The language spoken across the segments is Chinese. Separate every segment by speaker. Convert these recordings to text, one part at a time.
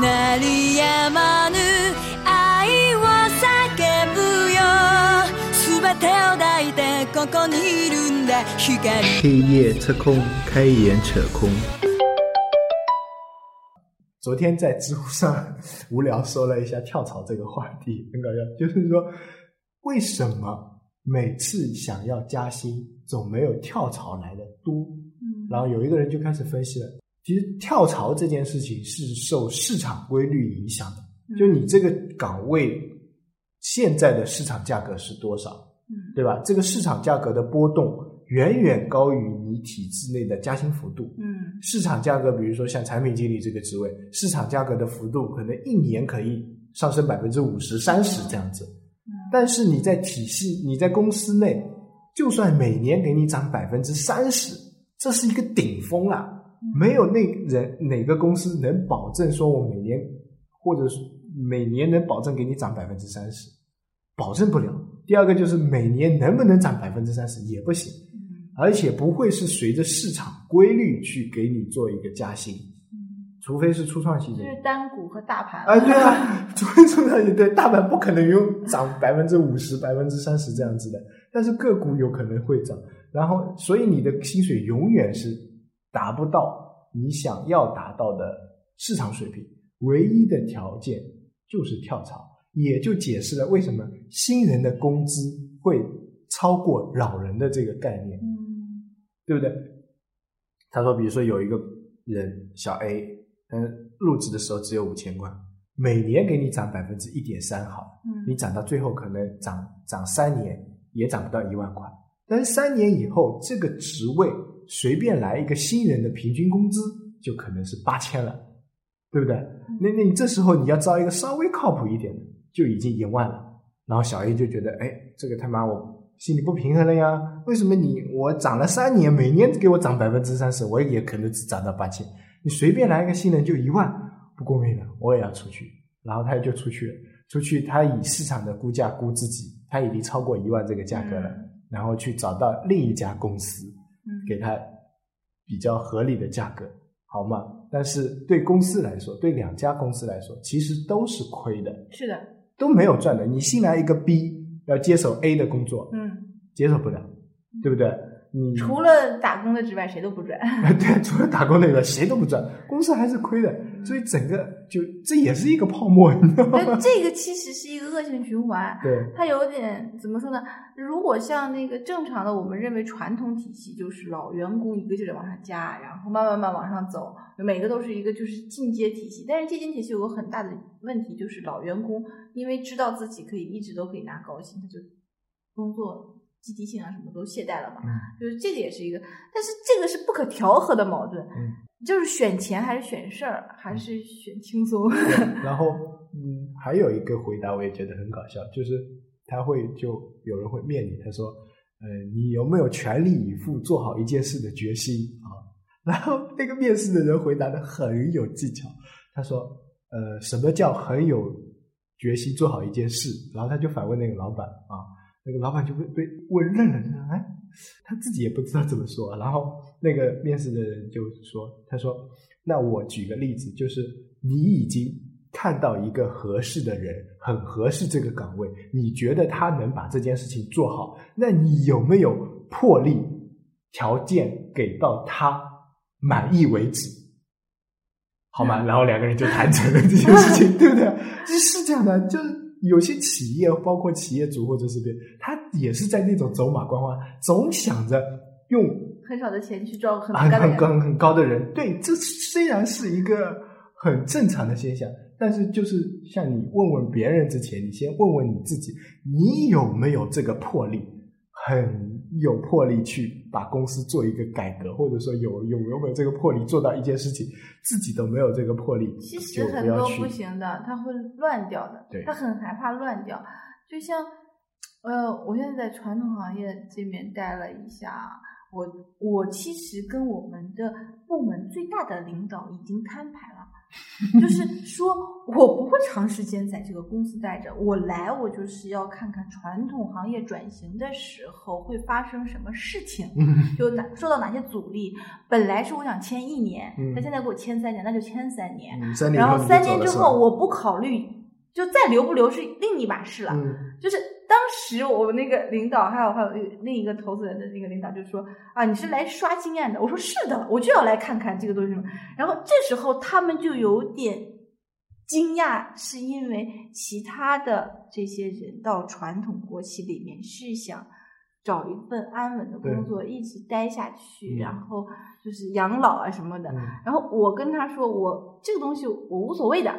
Speaker 1: 鳴り止まぬ愛を叫ぶよ全てを抱いてここにいるんだ光
Speaker 2: 黑夜测空，开眼扯空。昨天在知乎上无聊搜了一下跳槽这个话题，很搞笑。就是说，为什么每次想要加薪，总没有跳槽来的多？
Speaker 3: 嗯
Speaker 2: 然后有一个人就开始分析了， 其实跳槽这件事情是受市场规律影响的，
Speaker 3: 嗯
Speaker 2: 就你这个岗位现在的市场价格是多少，
Speaker 3: 嗯
Speaker 2: 对吧？这个市场价格的波动远远高于你体制内的加薪幅度。
Speaker 3: 嗯
Speaker 2: 市场价格，比如说像产品经理这个职位，市场价格的幅度可能一年可以上升百分之五十、三十这样子。
Speaker 3: 嗯
Speaker 2: 但是你在体系、你在公司内，就算每年给你涨百分之三十，这是一个顶峰了。没有那人哪个公司能保证说我每年或者是每年能保证给你涨百分之三十，保证不了。第二个就是每年能不能涨百分之三十也不行。
Speaker 3: 嗯
Speaker 2: 而且不会是随着市场规律去给你做一个加薪，除非是初创企
Speaker 3: 就
Speaker 2: 业。
Speaker 3: 是单股和大盘
Speaker 2: 啊，对啊，除非初创企业，对大盘不可能有涨百分之五十、百分之三十这样子的，但是个股有可能会涨。然后，所以你的薪水永远是达不到你想要达到的市场水平。唯一的条件就是跳槽，也就解释了为什么新人的工资会超过老人的这个概念。
Speaker 3: 嗯
Speaker 2: 对不对？他说，比如说有一个人小 A，嗯，入职的时候只有五千块，每年给你涨百分之一点三，好，
Speaker 3: 嗯
Speaker 2: 你涨到最后可能涨涨三年也涨不到一万块，但是三年以后，这个职位随便来一个新人的平均工资就可能是八千了，对不对？那那你这时候你要招一个稍微靠谱一点的，就已经一万了。然后小 A 就觉得，哎，这个他妈我心里不平衡了呀？为什么你我涨了三年，每年给我涨百分之三十，我也可能只涨到八千？你随便来一个新人就一万，不公平的，我也要出去。然后他就出去了，出去他以市场的估价估自己，他已经超过一万这个价格了，
Speaker 3: 嗯
Speaker 2: 然后去找到另一家公司，
Speaker 3: 嗯
Speaker 2: 给他比较合理的价格，好吗？但是对公司来说，对两家公司来说，其实都是亏的，
Speaker 3: 是的，
Speaker 2: 都没有赚的。你新来一个 B 要接手 A 的工作，
Speaker 3: 嗯，
Speaker 2: 接受不了，对不对？你
Speaker 3: 除了打工的之外，谁都不赚。
Speaker 2: 对，除了打工那个谁都不赚，公司还是亏的，所以整个就这也是一个泡沫，你知道吗？
Speaker 3: 那这个其实是一个恶性循环。
Speaker 2: 对，
Speaker 3: 它有点怎么说呢？如果像那个正常的，我们认为传统体系就是老员工一个劲儿的往上加，然后慢慢慢往上走，每个都是一个就是进阶体系。但是进阶体系有个很大的问题，就是老员工因为知道自己可以一直都可以拿高薪，他就工作积极性啊什么都懈怠了嘛。
Speaker 2: 嗯
Speaker 3: 就是这个也是一个，但是这个是不可调和的矛盾，
Speaker 2: 嗯
Speaker 3: 就是选钱还是选事儿，还是选轻松。
Speaker 2: 然后，嗯，还有一个回答我也觉得很搞笑，就是他会就有人会面你，他说，呃，你有没有全力以赴做好一件事的决心啊？然后那个面试的人回答的很有技巧，他说，呃，什么叫很有决心做好一件事？然后他就反问那个老板啊，那个老板就被被问愣了，哎，他自己也不知道怎么说。然后那个面试的人就说：“他说，那我举个例子，就是你已经看到一个合适的人，很合适这个岗位，你觉得他能把这件事情做好，那你有没有魄力、条件给到他满意为止？”好吗？然后两个人就谈成了这件事情，对不对？是这样的，就是有些企业，包括企业主或者是别人，他也是在那种走马观花，总想着用
Speaker 3: 很少的钱去招很
Speaker 2: 很
Speaker 3: 高。
Speaker 2: 很高很高的人。对，这虽然是一个很正常的现象，但是就是像你问问别人之前，你先问问你自己，你有没有这个魄力，很有魄力去把公司做一个改革，或者说有有有没有这个魄力做到一件事情，自己都没有这个魄力，
Speaker 3: 其实很多不行的，他会乱掉的，
Speaker 2: 对
Speaker 3: 他很害怕乱掉。就像，呃，我现在在传统行业这边待了一下，我我其实跟我们的部门最大的领导已经摊牌了，就是说我不会长时间在这个公司待着，我来我就是要看看传统行业转型的时候会发生什么事情，就哪受到哪些阻力。本来是我想签一年，
Speaker 2: 嗯
Speaker 3: 他现在给我签三年，那就签三年。然后三年之后我不考虑，就再留不留是另一码事了。
Speaker 2: 嗯
Speaker 3: 就是当时我们那个领导，还有还有另一个投资人的那个领导就说啊，你是来刷经验的。我说是的，我就要来看看这个东西。然后这时候他们就有点惊讶，是因为其他的这些人到传统国企里面是想找一份安稳的工作，一直待下去，
Speaker 2: 嗯
Speaker 3: 然后就是养老啊什么的。
Speaker 2: 嗯
Speaker 3: 然后我跟他说，我这个东西我无所谓的，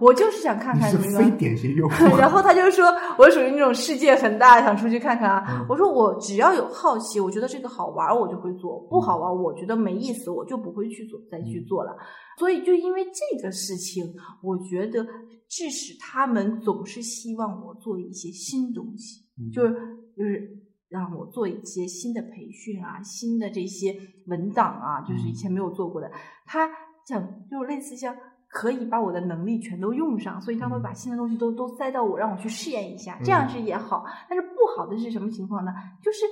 Speaker 3: 我就是想看看那个
Speaker 2: 是非典型用户，
Speaker 3: 然后他就说，我属于那种世界很大，想出去看看啊。
Speaker 2: 嗯
Speaker 3: 我说我只要有好奇，我觉得这个好玩，我就会做；不好玩，我觉得没意思，我就不会去做，再去
Speaker 2: 嗯
Speaker 3: 做了。所以就因为这个事情，我觉得致使他们总是希望我做一些新东西，
Speaker 2: 嗯
Speaker 3: 就是就是让我做一些新的培训啊，新的这些文档啊，就是以前没有做过的。他想就类似像。可以把我的能力全都用上，所以他会把新的东西都都塞到我，让我去试验一下，这样是也好。但是不好的是什么情况呢？就是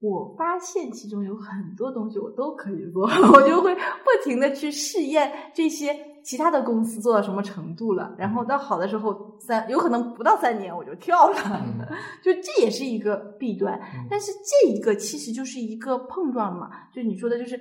Speaker 3: 我发现其中有很多东西我都可以做，我就会不停的去试验这些其他的公司做到什么程度了，然后到好的时候三有可能不到三年我就跳了，
Speaker 2: 嗯
Speaker 3: 就这也是一个弊端。
Speaker 2: 嗯
Speaker 3: 但是这一个其实就是一个碰撞嘛，就你说的就是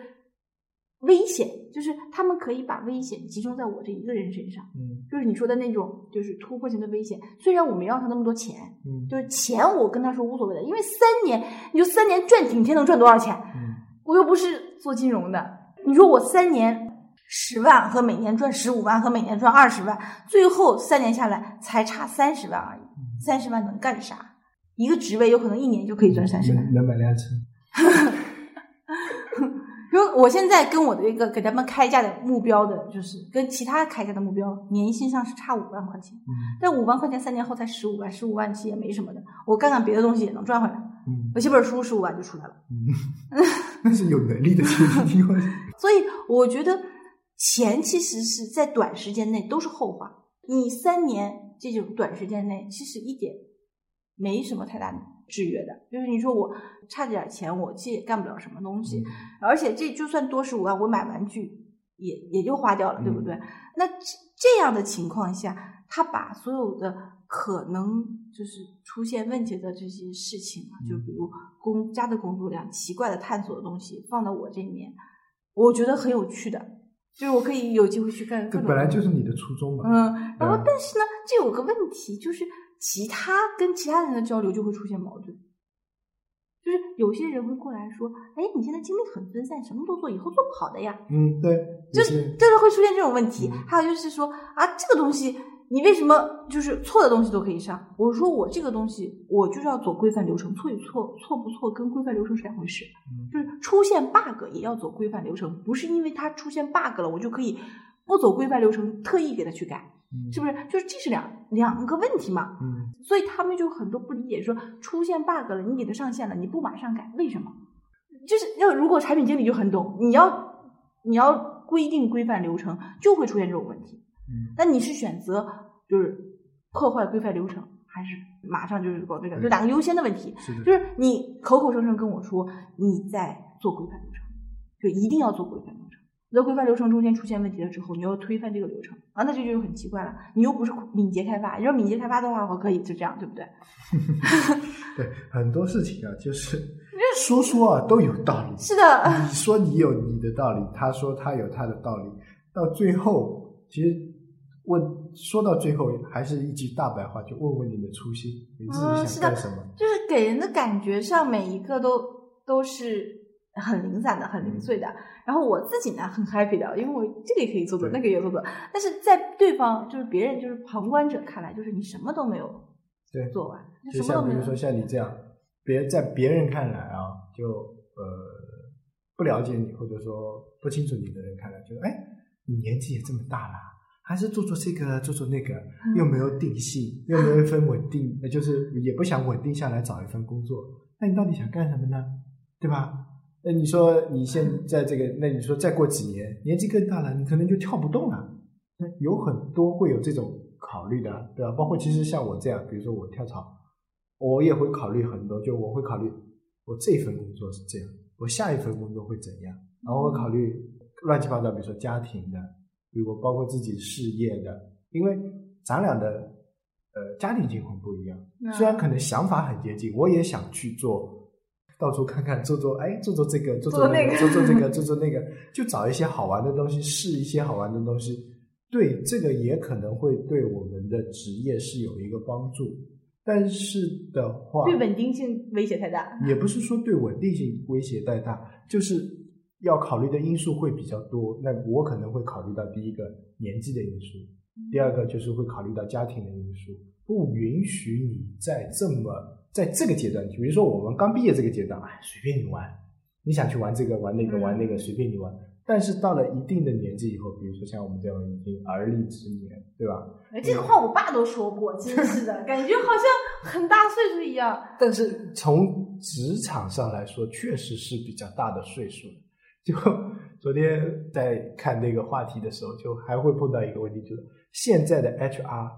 Speaker 3: 危险，就是他们可以把危险集中在我这一个人身上，
Speaker 2: 嗯
Speaker 3: 就是你说的那种就是突破性的危险。虽然我没要他那么多钱，
Speaker 2: 嗯
Speaker 3: 就是钱我跟他说无所谓的，因为三年你就三年赚顶天能赚多少钱？
Speaker 2: 嗯
Speaker 3: 我又不是做金融的，你说我三年十万和每年赚十五万和每年赚二十万，最后三年下来才差三十万而已，三十万能干啥？一个职位有可能一年就可以赚三十万。
Speaker 2: 能能买辆车，
Speaker 3: 我现在跟我的一个给他们开价的目标的，就是跟其他开价的目标年薪上是差五万块钱，
Speaker 2: 嗯。
Speaker 3: 但五万块钱三年后才十五万，十五万其实也没什么的，我干干别的东西也能赚回来。
Speaker 2: 嗯。
Speaker 3: 我写本书十五万就出来了，
Speaker 2: 嗯，那是有能力的
Speaker 3: 所以我觉得钱其实是在短时间内都是后话。你三年这种短时间内，其实一点没什么太大制约的。就是你说我差这点钱，我其实也干不了什么东西，而且这就算多十五万，我买玩具也也就花掉了，对不对？那这这样的情况下，他把所有的可能就是出现问题的这些事情啊，就比如工家的工作量、奇怪的探索的东西放到我这里面，我觉得很有趣的，就是我可以有机会去干
Speaker 2: 这。本来就是你的初衷嘛。
Speaker 3: 嗯，然后
Speaker 2: 嗯
Speaker 3: 但是呢，这有个问题，就是其他跟其他人的交流就会出现矛盾。就是有些人会过来说：“哎，你现在精力很分散，什么都做，以后做不好的呀。”
Speaker 2: 嗯，对，
Speaker 3: 就
Speaker 2: 就是
Speaker 3: 就是会出现这种问题。
Speaker 2: 嗯
Speaker 3: 还有就是说啊，这个东西你为什么就是错的东西都可以上？我说我这个东西我就是要走规范流程，错与错错不错跟规范流程是两回事。
Speaker 2: 嗯
Speaker 3: 就是出现 bug 也要走规范流程，不是因为它出现 bug 了，我就可以不走规范流程，特意给它去改，
Speaker 2: 嗯
Speaker 3: 是不是？就是这是两两个问题嘛。
Speaker 2: 嗯
Speaker 3: 所以他们就很多不理解，说出现 bug 了，你给他上线了，你不马上改，为什么？就是要如果产品经理就很懂，你要你要规定规范流程，就会出现这种问题。
Speaker 2: 嗯
Speaker 3: 那你是选择就是破坏规范流程，还是马上就是搞这个？就两个优先的问题。
Speaker 2: 是，
Speaker 3: 就是你口口声声跟我说你在做规范流程，就一定要做规范流程。在规范流程中间出现问题了之后，你要推翻这个流程啊，那这就很奇怪了。你又不是敏捷开发，你说敏捷开发的话，我可以就这样，对不对？
Speaker 2: 对很多事情啊，就是说说啊都有道理。
Speaker 3: 是的，
Speaker 2: 你说你有你的道理，他说他有他的道理，到最后其实问说到最后还是一句大白话，就问问你的初心，你自己想干什么？
Speaker 3: 就是给人的感觉上，每一个都都是很零散的、很零碎的。然后我自己呢，很 happy 的，因为我这个也可以做做，那个也做做。但是在对方就是别人就是旁观者看来，就是你什么都没有
Speaker 2: 对，
Speaker 3: 做完，
Speaker 2: 就。像比如说像你这样，别在别人看来啊，就呃不了解你或者说不清楚你的人看来，就哎你年纪也这么大了。还是做做这个，做做那个，
Speaker 3: 嗯
Speaker 2: 又没有定性，又没有一份稳定，那就是也不想稳定下来找一份工作。那你到底想干什么呢？对吧？那你说你现在这个，那你说再过几年年纪更大了，你可能就跳不动了。那有很多会有这种考虑的，对吧？包括其实像我这样，比如说我跳槽，我也会考虑很多，就我会考虑我这份工作是这样，我下一份工作会怎样，然后我考虑乱七八糟，比如说家庭的，如果包括自己事业的，因为咱俩的呃家庭情况不一样，虽然可能想法很接近，我也想去做。到处看看，做做哎，做做这个，做做那个，做做这个，做做那个，就找一些好玩的东西，试一些好玩的东西。对，这个也可能会对我们的职业是有一个帮助。但是的话，
Speaker 3: 对稳定性威胁太大。
Speaker 2: 也不是说对稳定性威胁太大，就是要考虑的因素会比较多。那我可能会考虑到第一个年纪的因素，第二个就是会考虑到家庭的因素，不允许你在这么。在这个阶段，比如说我们刚毕业这个阶段，哎，随便你玩，你想去玩这个玩那个玩那个，随便你玩。但是到了一定的年纪以后，比如说像我们这样已经而立之年，对吧？
Speaker 3: 哎，这个话我爸都说过，真是的 感觉好像很大岁数一样。
Speaker 2: 但是从职场上来说，确实是比较大的岁数。就 昨天在看那个话题的时候，就还会碰到一个问题，就是现在的 HR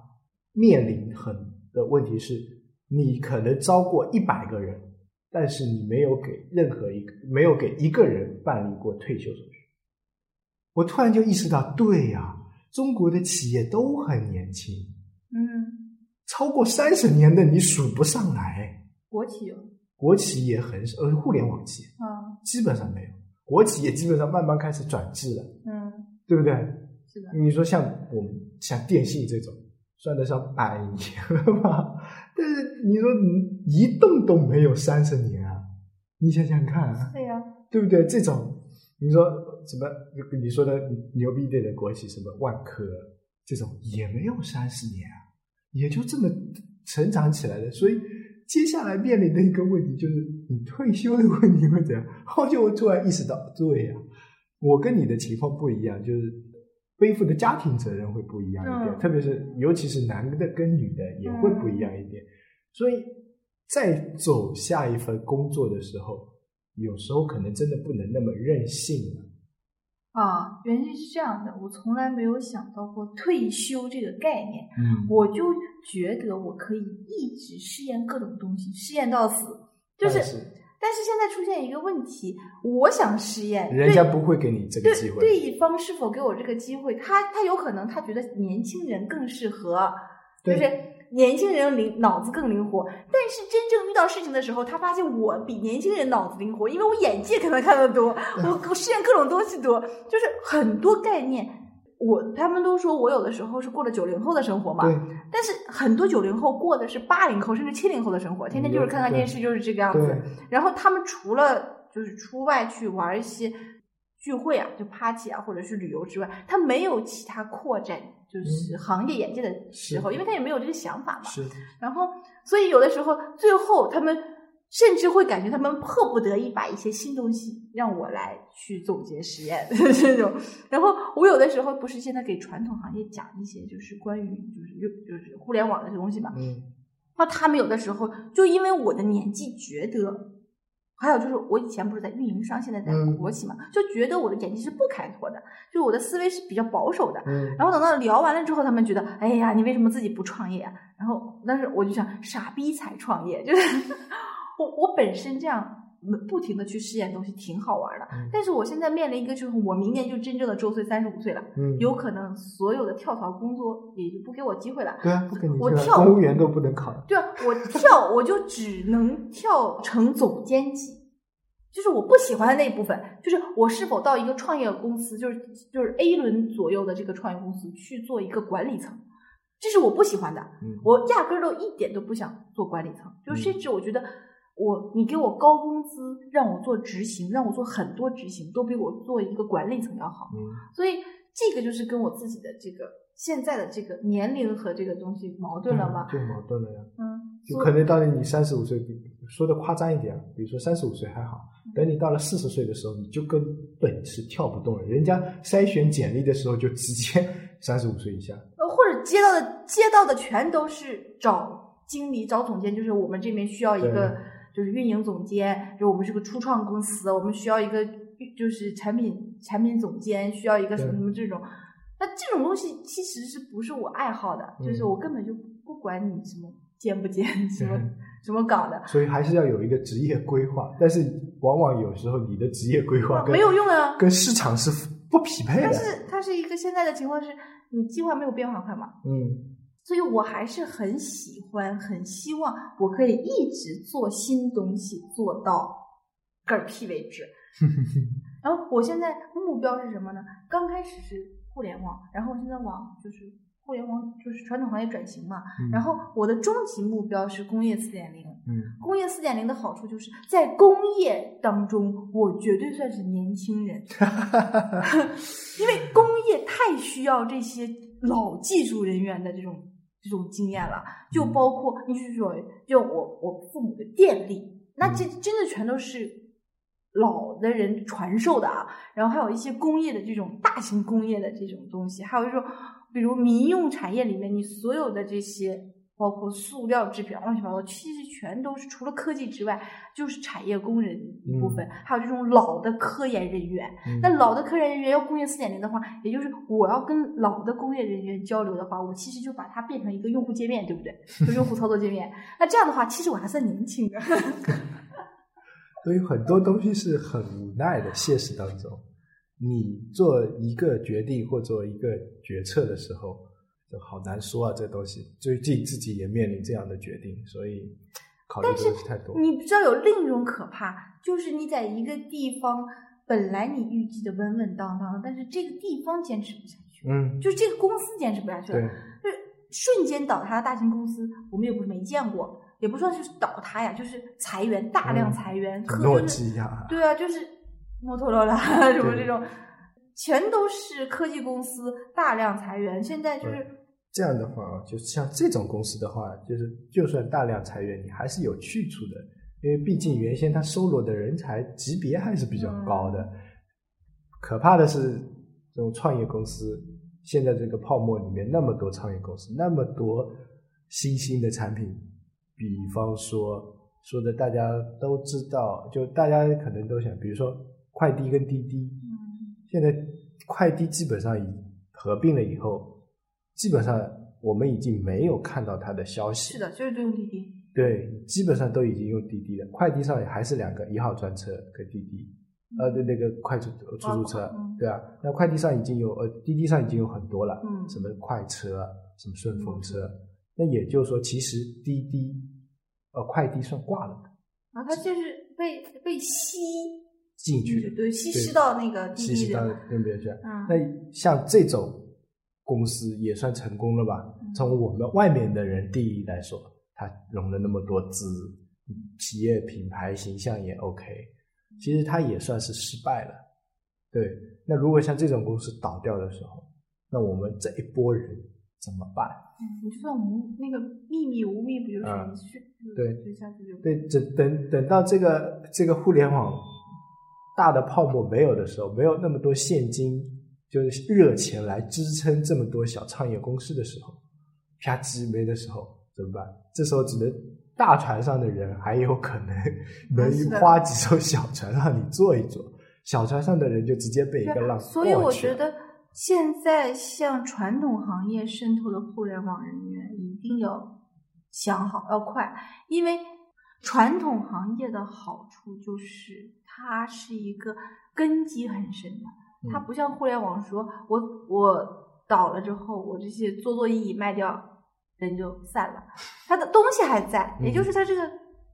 Speaker 2: 面临很的问题是。你可能招过一百个人，但是你没有给任何一个没有给一个人办理过退休手续。我突然就意识到，对呀，中国的企业都很年轻，
Speaker 3: 嗯，
Speaker 2: 超过三十年的你数不上来。
Speaker 3: 国企有，
Speaker 2: 国企也很少，呃，互联网企业
Speaker 3: 啊，
Speaker 2: 基本上没有。国企也基本上慢慢开始转制了，
Speaker 3: 嗯，
Speaker 2: 对不对？
Speaker 3: 是的。
Speaker 2: 你说像我们像电信这种。算得上百年了吧？但是你说你移动都没有三十年啊！你想想看，
Speaker 3: 对呀，
Speaker 2: 对不对？这种你说什么？你说的牛逼点的国企，什么万科这种也没有三十年啊，也就这么成长起来的。所以接下来面临的一个问题就是你退休的问题会怎样？后就我突然意识到，对呀，我跟你的情况不一样，就是。背负的家庭责任会不一样一点，特别是尤其是男的跟女的也会不一样一点，所以在走下一份工作的时候，有时候可能真的不能那么任性了。
Speaker 3: 啊，原因是这样的，我从来没有想到过退休这个概念，
Speaker 2: 嗯，
Speaker 3: 我就觉得我可以一直试验各种东西，试验到死，就是。但是现在出现一个问题，我想试验，
Speaker 2: 人家不会给你这个机会。
Speaker 3: 对方是否给我这个机会？他他有可能他觉得年轻人更适合，就是年轻人灵脑子更灵活。但是真正遇到事情的时候，他发现我比年轻人脑子灵活，因为我眼界可能看得多，我我试验各种东西多，就是很多概念。我他们都说我有的时候是过了九零后的生活嘛，但是很多九零后过的是八零后甚至七零后的生活，天天就是看看电视，就是这个样子。然后他们除了就是出外去玩一些聚会啊，就 party 啊，或者是旅游之外，他没有其他扩展就是行业眼界的时候，因为他也没有这个想法嘛。
Speaker 2: 是。
Speaker 3: 然后，所以有的时候最后他们。甚至会感觉他们迫不得已把一些新东西让我来去总结实验 这种，然后我有的时候不是现在给传统行业讲一些就是关于就是就是互联网的这东西嘛，
Speaker 2: 嗯，
Speaker 3: 那他们有的时候就因为我的年纪觉得，还有就是我以前不是在运营商，现在在国企嘛，就觉得我的眼界是不开拓的，就我的思维是比较保守的，
Speaker 2: 嗯，
Speaker 3: 然后等到聊完了之后，他们觉得，哎呀，你为什么自己不创业啊？然后但是我就想，傻逼才创业，就是。我我本身这样不停的去试验东西挺好玩的，但是我现在面临一个就是我明年就真正的周岁三十五岁了，有可能所有的跳槽工作也就不给我机会了。
Speaker 2: 对啊，不给你
Speaker 3: 我跳
Speaker 2: 公务员都不能考。
Speaker 3: 对啊，我跳我就只能跳成总监级，就是我不喜欢的那一部分，就是我是否到一个创业公司，就是就是 A 轮左右的这个创业公司去做一个管理层，这是我不喜欢的。我压根儿都一点都不想做管理层，就甚至我觉得。我，你给我高工资，让我做执行，让我做很多执行，都比我做一个管理层要好。所以这个就是跟我自己的这个现在的这个年龄和这个东西矛盾了吗？
Speaker 2: 就矛盾了呀。
Speaker 3: 嗯，
Speaker 2: 就可能到了你三十五岁，说的夸张一点，比如说三十五岁还好，等你到了四十岁的时候，你就根本是跳不动了。人家筛选简历的时候就直接三十五岁以下，
Speaker 3: 呃，或者接到的接到的全都是找经理、找总监，就是我们这边需要一个。就是运营总监，就我们是个初创公司，我们需要一个就是产品产品总监，需要一个什么什么这种。那这种东西其实是不是我爱好的？就是
Speaker 2: 嗯
Speaker 3: 我根本就不管你什么兼不兼，什么
Speaker 2: 嗯
Speaker 3: 什么搞的，
Speaker 2: 所以还是要有一个职业规划，但是往往有时候你的职业规划
Speaker 3: 没有用啊。
Speaker 2: 跟市场是不匹配的。
Speaker 3: 但是它是一个现在的情况是，你计划没有变化快嘛，
Speaker 2: 嗯
Speaker 3: 所以我还是很喜欢，很希望我可以一直做新东西，做到嗝屁为止。然后我现在目标是什么呢？刚开始是互联网，然后我现在往就是互联网就是传统行业转型嘛。
Speaker 2: 嗯
Speaker 3: 然后我的终极目标是工业四点零。
Speaker 2: 嗯
Speaker 3: 工业四点零的好处就是在工业当中，我绝对算是年轻人，因为工业太需要这些老技术人员的这种这种经验了，就包括你是说，就我我父母的电力，那这真的全都是老的人传授的啊。然后还有一些工业的这种大型工业的这种东西，还有说，比如民用产业里面，你所有的这些。包括塑料制品乱七八糟，其实全都是除了科技之外，就是产业工人一部分，还有这种老的科研人员。
Speaker 2: 嗯
Speaker 3: 那老的科研人员要工业四点零的话，也就是我要跟老的工业人员交流的话，我其实就把它变成一个用户界面，对不对？就用户操作界面。那这样的话，其实我还算年轻的。
Speaker 2: 所以很多东西是很无奈的。现实当中，你做一个决定或做一个决策的时候，就好难说啊，这东西。最近自己也面临这样的决定，所以考虑的东西太多。
Speaker 3: 你知道有另一种可怕，就是你在一个地方，本来你预计的稳稳当当的，但是这个地方坚持不下去，
Speaker 2: 嗯，
Speaker 3: 就是这个公司坚持不下去了。
Speaker 2: 对，
Speaker 3: 就是瞬间倒塌的大型公司，我们也不是没见过，也不算是倒塌呀，就是裁员，大量
Speaker 2: 嗯
Speaker 3: 裁员，科就是
Speaker 2: 基亚，
Speaker 3: 对啊，就是摩托罗拉 什么这种，全都是科技公司大量裁员。现在就是
Speaker 2: 这样的话啊，就是像这种公司的话，就是就算大量裁员，你还是有去处的，因为毕竟原先它收罗的人才级别还是比较高的。可怕的是，这种创业公司现在这个泡沫里面那么多创业公司，那么多新兴的产品，比方说说的大家都知道，就大家可能都想，比如说快递跟滴滴，
Speaker 3: 嗯。
Speaker 2: 现在快递基本上已合并了以后，基本上我们已经没有看到它的消息。
Speaker 3: 是的，就是用滴滴。
Speaker 2: 对，基本上都已经用滴滴了。快递上也还是两个，一号专车跟滴滴，呃，对那个快出出租车
Speaker 3: 嗯，
Speaker 2: 对啊。那快递上已经有，呃，滴滴上已经有很多了，
Speaker 3: 嗯
Speaker 2: 什么快车，什么顺风车。那也就是说，其实滴滴，呃，快递算挂了的
Speaker 3: 然后它就是被被吸
Speaker 2: 进去的，
Speaker 3: 对，吸吸到那个滴滴
Speaker 2: 稀释到
Speaker 3: 的。
Speaker 2: 那边去。
Speaker 3: 嗯，
Speaker 2: 那像这种公司也算成功了吧？
Speaker 3: 嗯
Speaker 2: 从我们外面的人定义来说，它融了那么多资，企业品牌形象也 OK，其实它也算是失败了。对，那如果像这种公司倒掉的时候，那我们这一波人怎么办？
Speaker 3: 你就算无那个秘密无密，不就是去
Speaker 2: 对
Speaker 3: 就下去就
Speaker 2: 对，等等等到这个这个互联网大的泡沫没有的时候，没有那么多现金，就是热钱来支撑这么多小创业公司的时候，啪叽没的时候怎么办？这时候只能大船上的人还有可能能花几艘小船让你坐一坐，小船上的人就直接被一个浪
Speaker 3: 所以我觉得现在向传统行业渗透的互联网人员一定要想好，要快，因为传统行业的好处就是它是一个根基很深的，它
Speaker 2: 嗯
Speaker 3: 不像互联网说，我我倒了之后，我这些做做意义卖掉，人就散了，它的东西还在，也就是它这个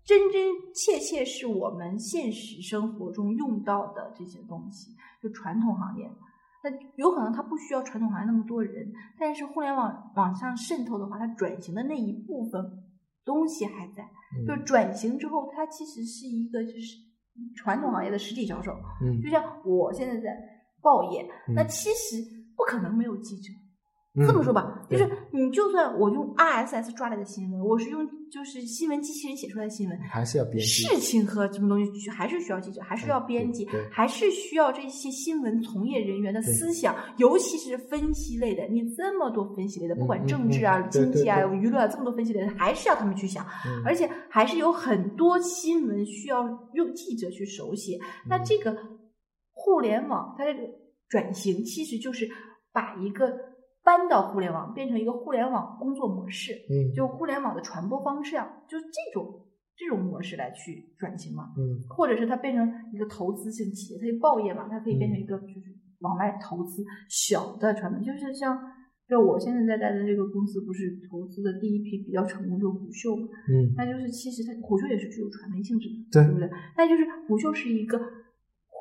Speaker 3: 真真切切是我们现实生活中用到的这些东西，就传统行业。那有可能它不需要传统行业那么多人，但是互联网往上渗透的话，它转型的那一部分东西还在。
Speaker 2: 嗯
Speaker 3: 就转型之后，它其实是一个就是传统行业的实体销售。
Speaker 2: 嗯
Speaker 3: 就像我现在在报业，
Speaker 2: 嗯
Speaker 3: 那其实不可能没有记者，这么说吧，就是你就算我用 RSS 抓来的新闻，我是用就是新闻机器人写出来的新闻，
Speaker 2: 还是要编辑
Speaker 3: 事情和什么东西去还是需要记者，还是要编辑还是需要这些新闻从业人员的思想，尤其是分析类的。你这么多分析类的，不管
Speaker 2: 嗯
Speaker 3: 政治啊、
Speaker 2: 嗯
Speaker 3: 经济啊、娱乐啊，这么多分析类的，还是要他们去想，
Speaker 2: 嗯
Speaker 3: 而且还是有很多新闻需要用记者去手写。那
Speaker 2: 嗯
Speaker 3: 这个互联网它这个转型，其实就是把一个搬到互联网，变成一个互联网工作模式。
Speaker 2: 嗯
Speaker 3: 就互联网的传播方式啊，就是这种这种模式来去转型嘛，
Speaker 2: 嗯
Speaker 3: 或者是它变成一个投资性企业，它就报业嘛，它可以变成一个就是往外投资小的传媒，就是像就我现在在待的这个公司，不是投资的第一批比较成功就是虎嗅嘛，
Speaker 2: 嗯
Speaker 3: 那就是其实它虎嗅也是具有传媒性质的，
Speaker 2: 对
Speaker 3: 对不对？那就是虎嗅是一个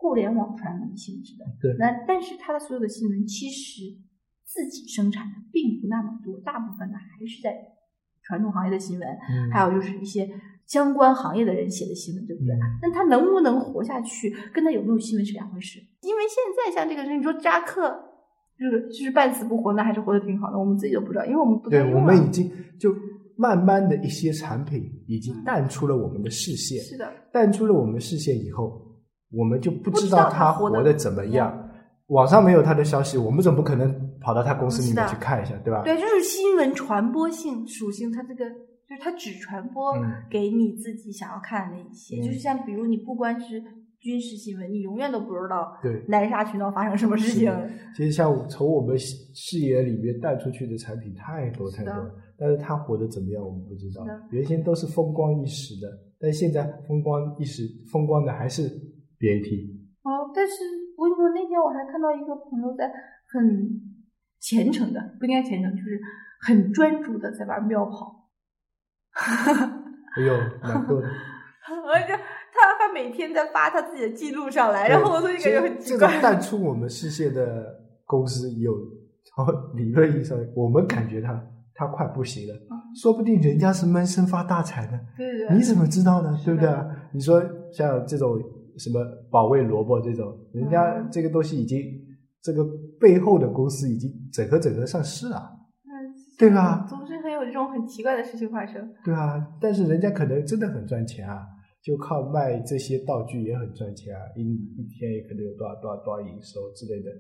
Speaker 3: 互联网传媒性质的，
Speaker 2: 对
Speaker 3: 那但是它的所有的新闻其实自己生产的并不那么多，大部分呢还是在传统行业的新闻，
Speaker 2: 嗯
Speaker 3: 还有就是一些相关行业的人写的新闻，对不对？
Speaker 2: 嗯
Speaker 3: 那他能不能活下去，跟他有没有新闻是两回事。因为现在像这个人，你说扎克就是就是半死不活呢，还是活得挺好的，我们自己都不知道，因为我们不太
Speaker 2: 对，我们已经就慢慢的一些产品已经淡出了我们的视线，
Speaker 3: 是的，
Speaker 2: 淡出了我们视线以后，我们就不
Speaker 3: 不知道
Speaker 2: 他
Speaker 3: 他活得
Speaker 2: 怎么样。网上没有他的消息，我们总不可能跑到他公司里面去看一下，对吧？
Speaker 3: 对，就是新闻传播性属性，它这个就是它只传播
Speaker 2: 嗯
Speaker 3: 给你自己想要看的那一些，
Speaker 2: 嗯
Speaker 3: 就是像比如你不关是军事新闻，你永远都不知道
Speaker 2: 对
Speaker 3: 南沙群岛发生什么事情。
Speaker 2: 其实像从我们视野里面带出去的产品太多太多但是他活得怎么样我们不知道。原先都是风光一时的，但现在风光一时风光的还是 BAT。
Speaker 3: 哦，但是我跟你说，那天我还看到一个朋友在很虔诚的，不应该虔诚，就是很专注的在玩妙跑。
Speaker 2: 哎呦，蛮多的。
Speaker 3: 而且他他每天在发他自己的记录上来，然后我就感觉很奇怪。
Speaker 2: 淡出我们视线的公司有，从理论意义上，我们感觉他他快不行了，说不定人家是闷声发大财呢。
Speaker 3: 对对对，
Speaker 2: 你怎么知道呢？对不对啊？你说像这种什么保卫萝卜这种，人家
Speaker 3: 嗯
Speaker 2: 这个东西已经这个背后的公司已经整合整合上市了，
Speaker 3: 嗯
Speaker 2: 对吧
Speaker 3: 总是很有这种很奇怪的事情发生。
Speaker 2: 对啊。但是人家可能真的很赚钱啊，就靠卖这些道具也很赚钱啊，一一天也可能有多少多少多少营收之类的。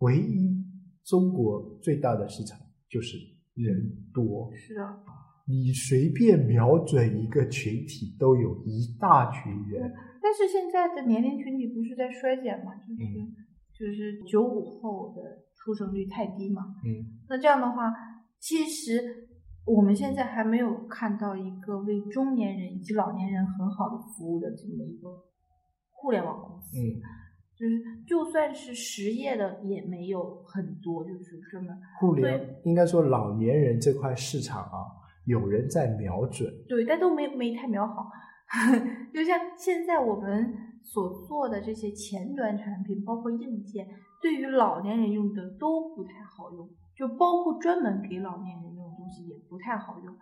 Speaker 2: 唯一中国最大的市场就是人多，
Speaker 3: 是的，
Speaker 2: 你随便瞄准一个群体，都有一大群人。
Speaker 3: 但是现在的年龄群体不是在衰减嘛？就是、
Speaker 2: 嗯
Speaker 3: 就是九五后的出生率太低嘛。
Speaker 2: 嗯
Speaker 3: 那这样的话，其实我们现在还没有看到一个为中年人以及老年人很好的服务的这么一个互联网公司。
Speaker 2: 嗯，
Speaker 3: 就是就算是实业的也没有很多，就是专门
Speaker 2: 互联应该说老年人这块市场啊，有人在瞄准。
Speaker 3: 对，但都没没太瞄好。就像现在我们所做的这些前端产品，包括硬件，对于老年人用的都不太好用，就包括专门给老年人用的东西也不太好用。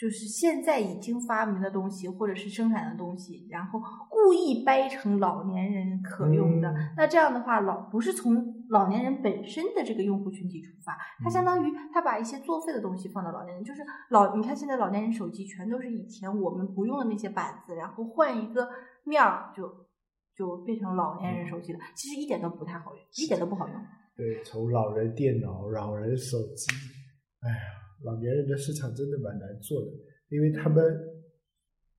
Speaker 3: 就是现在已经发明的东西，或者是生产的东西，然后故意掰成老年人可用的，
Speaker 2: 嗯。
Speaker 3: 那这样的话，老不是从老年人本身的这个用户群体出发，它相当于他把一些作废的东西放到老年人，就是老你看现在老年人手机全都是以前我们不用的那些板子，然后换一个面儿就就变成老年人手机了，其实一点都不太好用，一点都不好用。
Speaker 2: 对，从老人电脑、老人手机，哎呀，老年人的市场真的蛮难做的，因为他们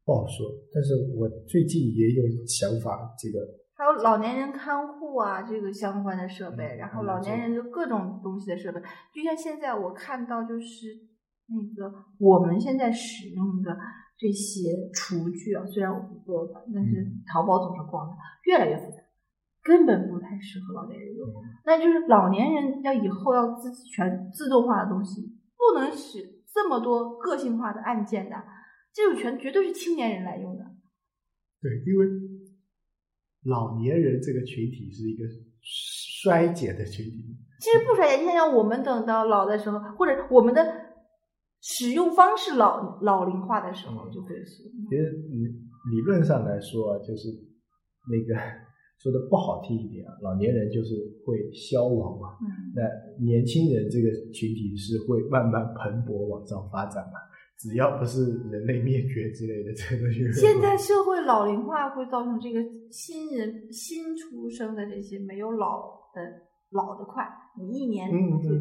Speaker 2: 不好说。但是我最近也有想法，这个
Speaker 3: 还有老年人看护啊，这个相关的设备，
Speaker 2: 嗯
Speaker 3: 然后老年人就各种东西的设备，就像现在我看到就是那个我们现在使用的这些厨具啊，虽然我不做吧，但是
Speaker 2: 嗯
Speaker 3: 淘宝总是逛的，越来越复杂，根本不太适合老年人用。
Speaker 2: 嗯
Speaker 3: 那就是老年人要以后要自己全自动化的东西，不能使这么多个性化的按键的，这种权绝对是青年人来用的。
Speaker 2: 对，因为老年人这个群体是一个衰减的群体，
Speaker 3: 其实不衰减，你想想，我们等到老的时候，或者我们的使用方式老老龄化的时候，
Speaker 2: 嗯
Speaker 3: 就会是
Speaker 2: 其实理理论上来说啊，就是那个说的不好听一点啊，老年人就是会消亡嘛。
Speaker 3: 嗯，
Speaker 2: 那年轻人这个群体是会慢慢蓬勃往上发展嘛？只要不是人类灭绝之类的，这个东西。
Speaker 3: 现在社会老龄化会造成这个新人新出生的这些没有老的老的快，你一年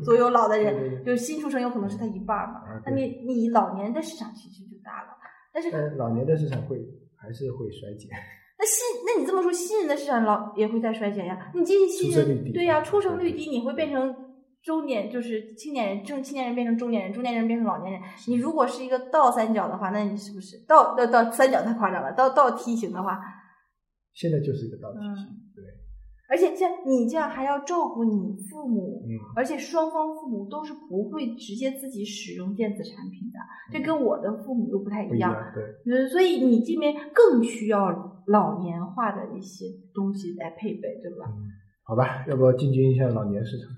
Speaker 3: 左右老的
Speaker 2: 对对
Speaker 3: 人，
Speaker 2: 对
Speaker 3: 就是新出生有可能是他一半儿嘛
Speaker 2: 啊，
Speaker 3: 那你你老年的市场其实就大了，但是
Speaker 2: 呃，老年的市场会还是会衰减。
Speaker 3: 那新，那你这么说，新人的市场老也会在衰减呀？你这些新人，对呀，出生率低，你会变成中年，就是青年人，正青年人变成中年人，中年人变成老年人。你如果是一个倒三角的话，那你是不是倒倒倒三角太夸张了？倒倒梯形的话，
Speaker 2: 现在就是一个倒梯形，
Speaker 3: 嗯
Speaker 2: 对，
Speaker 3: 而且像你这样还要照顾你父母，
Speaker 2: 嗯，
Speaker 3: 而且双方父母都是不会直接自己使用电子产品的，这跟我的父母又不太
Speaker 2: 不一样，对。
Speaker 3: 呃，所以你这边更需要老年化的一些东西来配备，对吧？
Speaker 2: 嗯，好吧，要不要进军一下老年市场？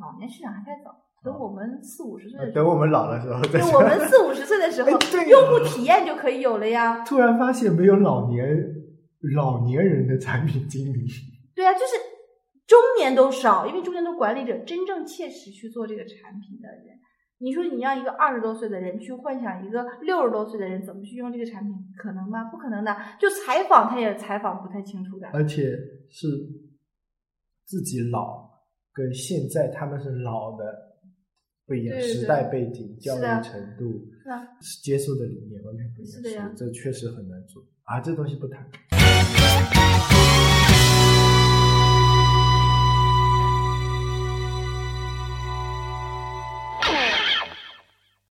Speaker 3: 老年市场还太早，等我们四五十岁的时候，
Speaker 2: 等我们老了时候 再说。
Speaker 3: 等我们四五十岁的时候 用户体验就可以有了呀。
Speaker 2: 突然发现没有老年老年人的产品经理，
Speaker 3: 对啊，就是中年都少，因为中年都管理者真正切实去做这个产品的人。你说你让一个二十多岁的人去幻想一个六十多岁的人怎么去用这个产品，可能吗？不可能的。就采访他也采访不太清楚的。
Speaker 2: 而且是自己老，跟现在他们是老的不一样，时代背景、教育程度、
Speaker 3: 是啊，
Speaker 2: 接受的理念完全不一样，
Speaker 3: 是的呀
Speaker 2: 这确实很难做啊，这东西不谈。